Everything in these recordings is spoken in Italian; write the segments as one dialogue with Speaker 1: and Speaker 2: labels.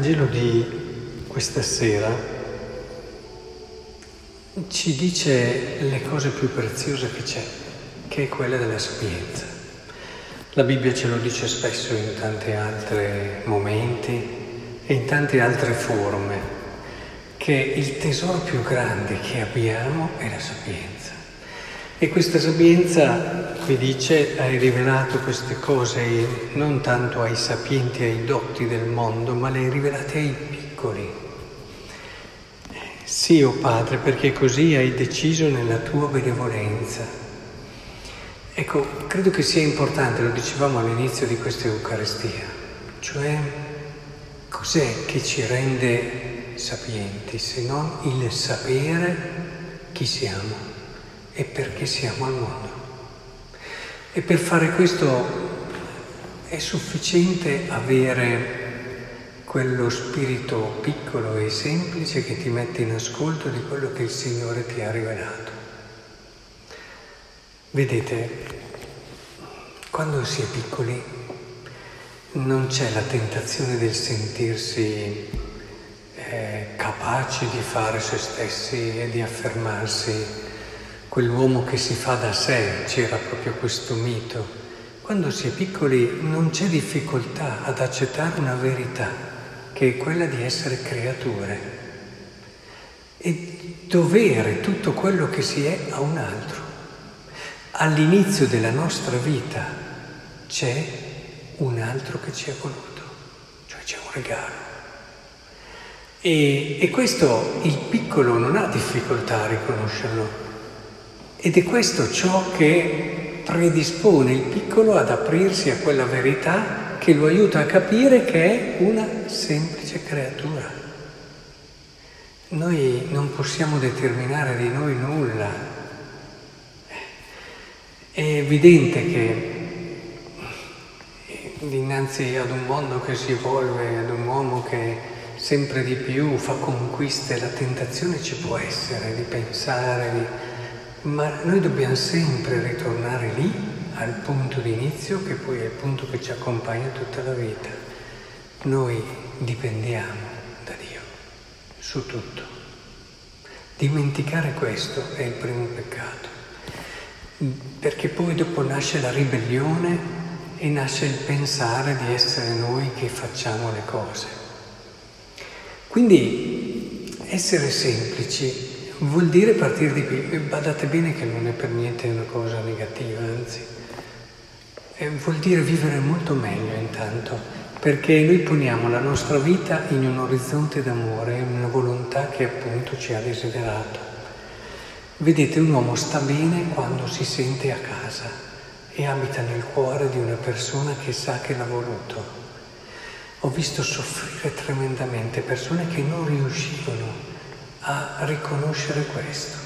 Speaker 1: Vangelo di questa sera ci dice le cose più preziose che c'è, che è quella della sapienza. La Bibbia ce lo dice spesso in tanti altri momenti e in tante altre forme, che il tesoro più grande che abbiamo è la sapienza. E questa sapienza, qui dice, hai rivelato queste cose non tanto ai sapienti, ai dotti del mondo, ma le hai rivelate ai piccoli. Sì, o oh Padre, perché così hai deciso nella tua benevolenza. Ecco, credo che sia importante, lo dicevamo all'inizio di questa Eucaristia, cioè cos'è che ci rende sapienti se non il sapere chi siamo e perché siamo al mondo. E per fare questo è sufficiente avere quello spirito piccolo e semplice che ti mette in ascolto di quello che il Signore ti ha rivelato. Vedete, quando si è piccoli non c'è la tentazione del sentirsi eh, capaci di fare se stessi e di affermarsi quell'uomo che si fa da sé, c'era proprio questo mito. Quando si è piccoli non c'è difficoltà ad accettare una verità, che è quella di essere creature e dovere tutto quello che si è a un altro. All'inizio della nostra vita c'è un altro che ci è voluto, cioè c'è un regalo. E, e questo il piccolo non ha difficoltà a riconoscerlo, ed è questo ciò che predispone il piccolo ad aprirsi a quella verità che lo aiuta a capire che è una semplice creatura. Noi non possiamo determinare di noi nulla. È evidente che dinanzi ad un mondo che si evolve, ad un uomo che sempre di più fa conquiste, la tentazione ci può essere di pensare, di ma noi dobbiamo sempre ritornare lì, al punto di inizio, che poi è il punto che ci accompagna tutta la vita. Noi dipendiamo da Dio su tutto. Dimenticare questo è il primo peccato, perché poi dopo nasce la ribellione e nasce il pensare di essere noi che facciamo le cose. Quindi essere semplici Vuol dire partire di qui, badate bene che non è per niente una cosa negativa, anzi, eh, vuol dire vivere molto meglio intanto, perché noi poniamo la nostra vita in un orizzonte d'amore, in una volontà che appunto ci ha desiderato. Vedete, un uomo sta bene quando si sente a casa e abita nel cuore di una persona che sa che l'ha voluto. Ho visto soffrire tremendamente persone che non riuscivano a riconoscere questo.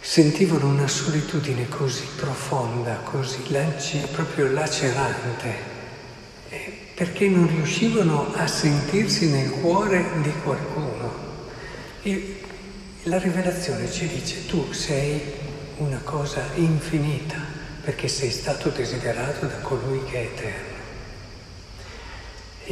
Speaker 1: Sentivano una solitudine così profonda, così lanci, proprio lacerante, perché non riuscivano a sentirsi nel cuore di qualcuno. E la rivelazione ci dice tu sei una cosa infinita perché sei stato desiderato da colui che è eterno.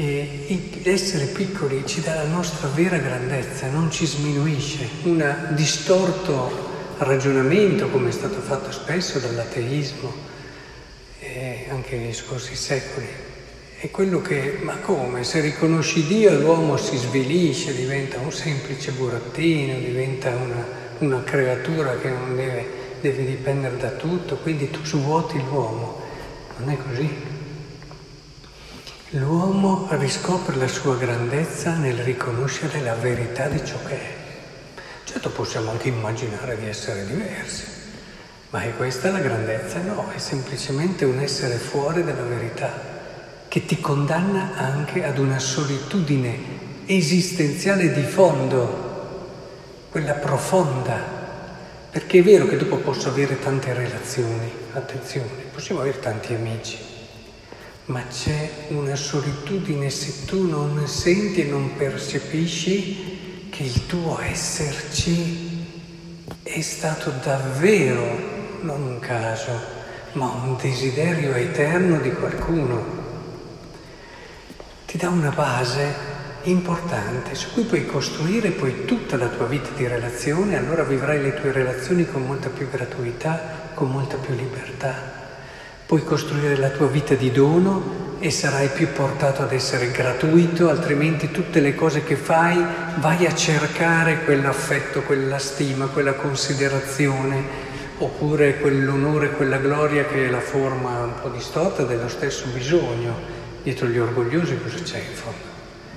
Speaker 1: E essere piccoli ci dà la nostra vera grandezza, non ci sminuisce. Un distorto ragionamento, come è stato fatto spesso dall'ateismo, eh, anche negli scorsi secoli, è quello che, ma come, se riconosci Dio l'uomo si svilisce, diventa un semplice burattino, diventa una, una creatura che non deve, deve dipendere da tutto, quindi tu svuoti l'uomo. Non è così. L'uomo riscopre la sua grandezza nel riconoscere la verità di ciò che è. Certo possiamo anche immaginare di essere diversi, ma è questa la grandezza? No, è semplicemente un essere fuori dalla verità che ti condanna anche ad una solitudine esistenziale di fondo, quella profonda. Perché è vero che dopo posso avere tante relazioni, attenzione, possiamo avere tanti amici, ma c'è una solitudine se tu non senti e non percepisci che il tuo esserci è stato davvero non un caso, ma un desiderio eterno di qualcuno. ti dà una base importante su cui puoi costruire poi tutta la tua vita di relazione, allora vivrai le tue relazioni con molta più gratuità, con molta più libertà. Puoi costruire la tua vita di dono e sarai più portato ad essere gratuito, altrimenti tutte le cose che fai vai a cercare quell'affetto, quella stima, quella considerazione, oppure quell'onore, quella gloria che è la forma un po' distorta dello stesso bisogno. Dietro gli orgogliosi cosa c'è in fondo?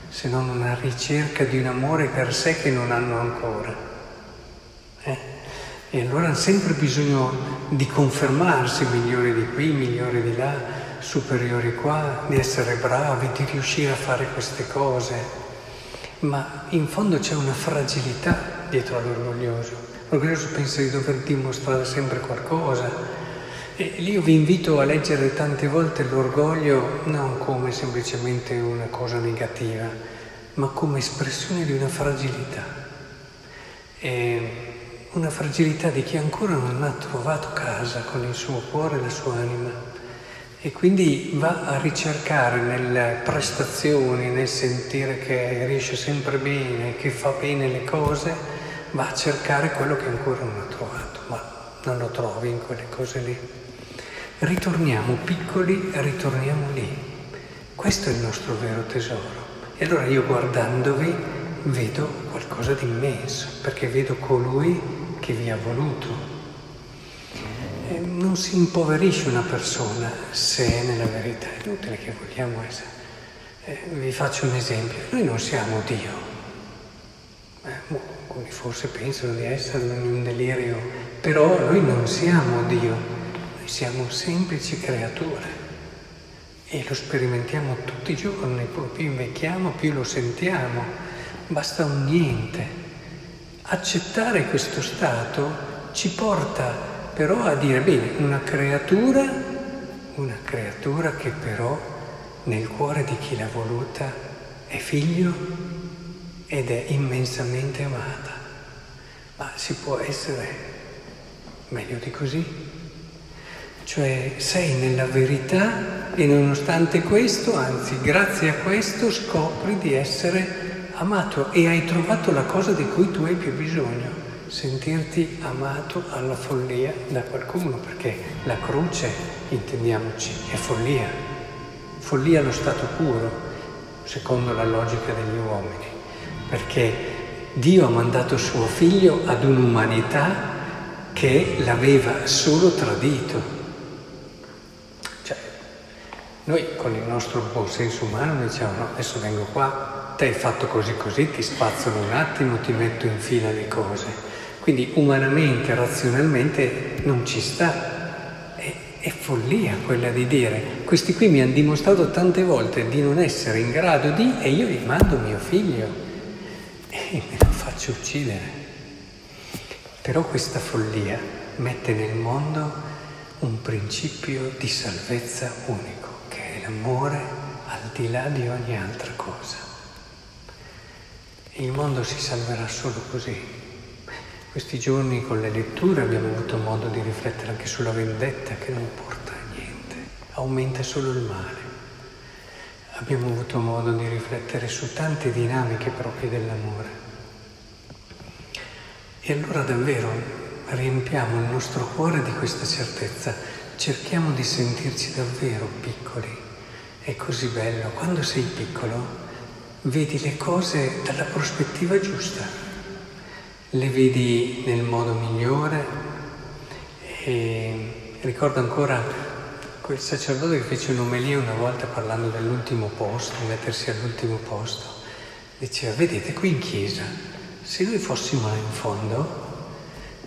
Speaker 1: Se non una ricerca di un amore per sé che non hanno ancora. Eh? E allora hanno sempre bisogno di confermarsi migliori di qui, migliori di là, superiori qua, di essere bravi, di riuscire a fare queste cose. Ma in fondo c'è una fragilità dietro all'orgoglioso. L'orgoglioso pensa di dover dimostrare sempre qualcosa e lì io vi invito a leggere tante volte l'orgoglio non come semplicemente una cosa negativa, ma come espressione di una fragilità. E una fragilità di chi ancora non ha trovato casa con il suo cuore e la sua anima e quindi va a ricercare nelle prestazioni, nel sentire che riesce sempre bene, che fa bene le cose, va a cercare quello che ancora non ha trovato, ma non lo trovi in quelle cose lì. Ritorniamo piccoli, ritorniamo lì. Questo è il nostro vero tesoro. E allora io guardandovi vedo qualcosa di immenso, perché vedo colui che vi ha voluto. E non si impoverisce una persona se è nella verità, è inutile che vogliamo essere. Eh, vi faccio un esempio, noi non siamo Dio. Eh, alcuni forse pensano di essere in un delirio, però noi non siamo Dio. Noi siamo semplici creature e lo sperimentiamo tutti i giorni, più invecchiamo più lo sentiamo, basta un niente. Accettare questo stato ci porta però a dire, bene, una creatura, una creatura che però nel cuore di chi l'ha voluta è figlio ed è immensamente amata. Ma si può essere meglio di così? Cioè sei nella verità e nonostante questo, anzi grazie a questo, scopri di essere amato e hai trovato la cosa di cui tu hai più bisogno, sentirti amato alla follia da qualcuno, perché la croce, intendiamoci, è follia, follia allo stato puro, secondo la logica degli uomini, perché Dio ha mandato suo figlio ad un'umanità che l'aveva solo tradito. Noi con il nostro buon senso umano diciamo no, adesso vengo qua, te hai fatto così così, ti spazzolo un attimo, ti metto in fila le cose. Quindi umanamente, razionalmente non ci sta. È, è follia quella di dire, questi qui mi hanno dimostrato tante volte di non essere in grado di e io gli mando mio figlio e me lo faccio uccidere. Però questa follia mette nel mondo un principio di salvezza unico l'amore al di là di ogni altra cosa. Il mondo si salverà solo così. Questi giorni con le letture abbiamo avuto modo di riflettere anche sulla vendetta che non porta a niente, aumenta solo il male. Abbiamo avuto modo di riflettere su tante dinamiche proprie dell'amore. E allora davvero riempiamo il nostro cuore di questa certezza, cerchiamo di sentirci davvero piccoli è così bello. Quando sei piccolo vedi le cose dalla prospettiva giusta, le vedi nel modo migliore. E ricordo ancora quel sacerdote che fece un'omelia una volta parlando dell'ultimo posto, mettersi all'ultimo posto. Diceva, vedete qui in chiesa, se noi fossimo là in fondo,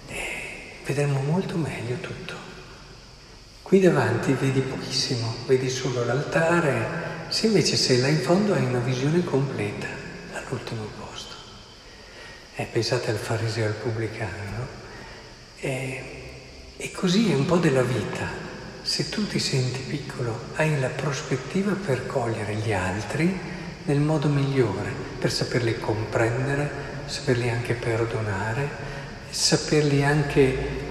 Speaker 1: eh, vedremmo molto meglio tutto. Qui davanti vedi pochissimo, vedi solo l'altare, se invece sei là in fondo hai una visione completa all'ultimo posto. Eh, pensate al fariseo e al pubblicano, no? E, e così è un po' della vita. Se tu ti senti piccolo, hai la prospettiva per cogliere gli altri nel modo migliore, per saperli comprendere, saperli anche perdonare, saperli anche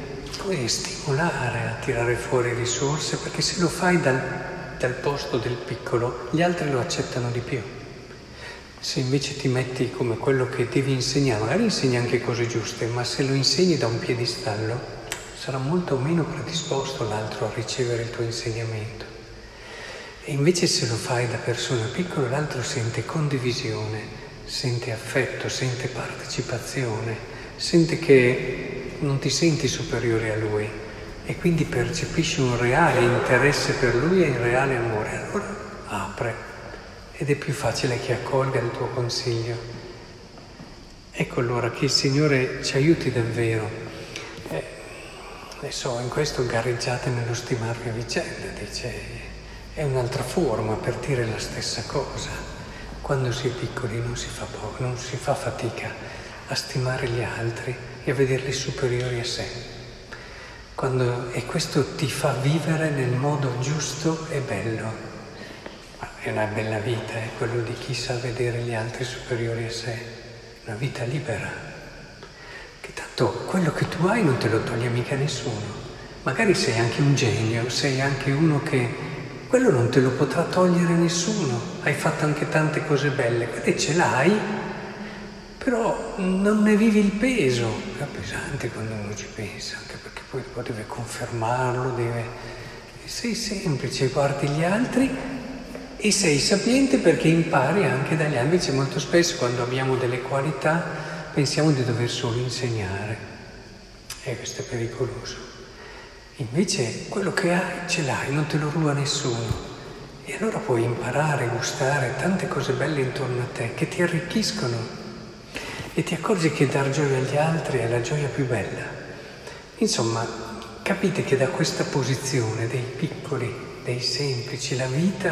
Speaker 1: stimolare a tirare fuori risorse, perché se lo fai dal, al posto del piccolo, gli altri lo accettano di più. Se invece ti metti come quello che devi insegnare, magari insegni anche cose giuste, ma se lo insegni da un piedistallo, sarà molto meno predisposto l'altro a ricevere il tuo insegnamento. E invece se lo fai da persona piccola, l'altro sente condivisione, sente affetto, sente partecipazione, sente che non ti senti superiore a lui e quindi percepisci un reale interesse per lui e un reale amore. Allora apre ed è più facile che accolga il tuo consiglio. Ecco allora che il Signore ci aiuti davvero. Eh, adesso in questo gareggiate nello stimarvi a vicenda, dice è un'altra forma per dire la stessa cosa. Quando si è piccoli non si fa, poco, non si fa fatica a stimare gli altri e a vederli superiori a sé. Quando, e questo ti fa vivere nel modo giusto e bello. è una bella vita, è quello di chi sa vedere gli altri superiori a sé, una vita libera. Che tanto quello che tu hai non te lo toglie mica nessuno. Magari sei anche un genio, sei anche uno che quello non te lo potrà togliere nessuno. Hai fatto anche tante cose belle, e ce l'hai, però non ne vivi il peso. È pesante quando uno ci pensa, anche perché poi, poi deve confermarlo, deve... Sei semplice, guardi gli altri e sei sapiente perché impari anche dagli altri. Invece molto spesso quando abbiamo delle qualità pensiamo di dover solo insegnare. E questo è pericoloso. Invece quello che hai ce l'hai, non te lo ruba nessuno. E allora puoi imparare, gustare tante cose belle intorno a te che ti arricchiscono e ti accorgi che dar gioia agli altri è la gioia più bella. Insomma, capite che da questa posizione dei piccoli, dei semplici, la vita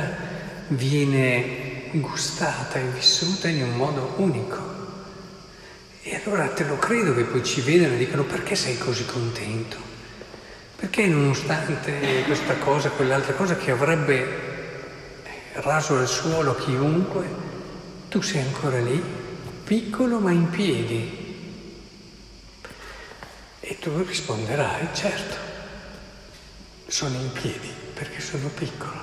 Speaker 1: viene gustata e vissuta in un modo unico. E allora te lo credo che poi ci vedono e dicono perché sei così contento? Perché nonostante questa cosa, quell'altra cosa che avrebbe raso al suolo chiunque, tu sei ancora lì, piccolo ma in piedi. E tu risponderai, certo, sono in piedi perché sono piccolo.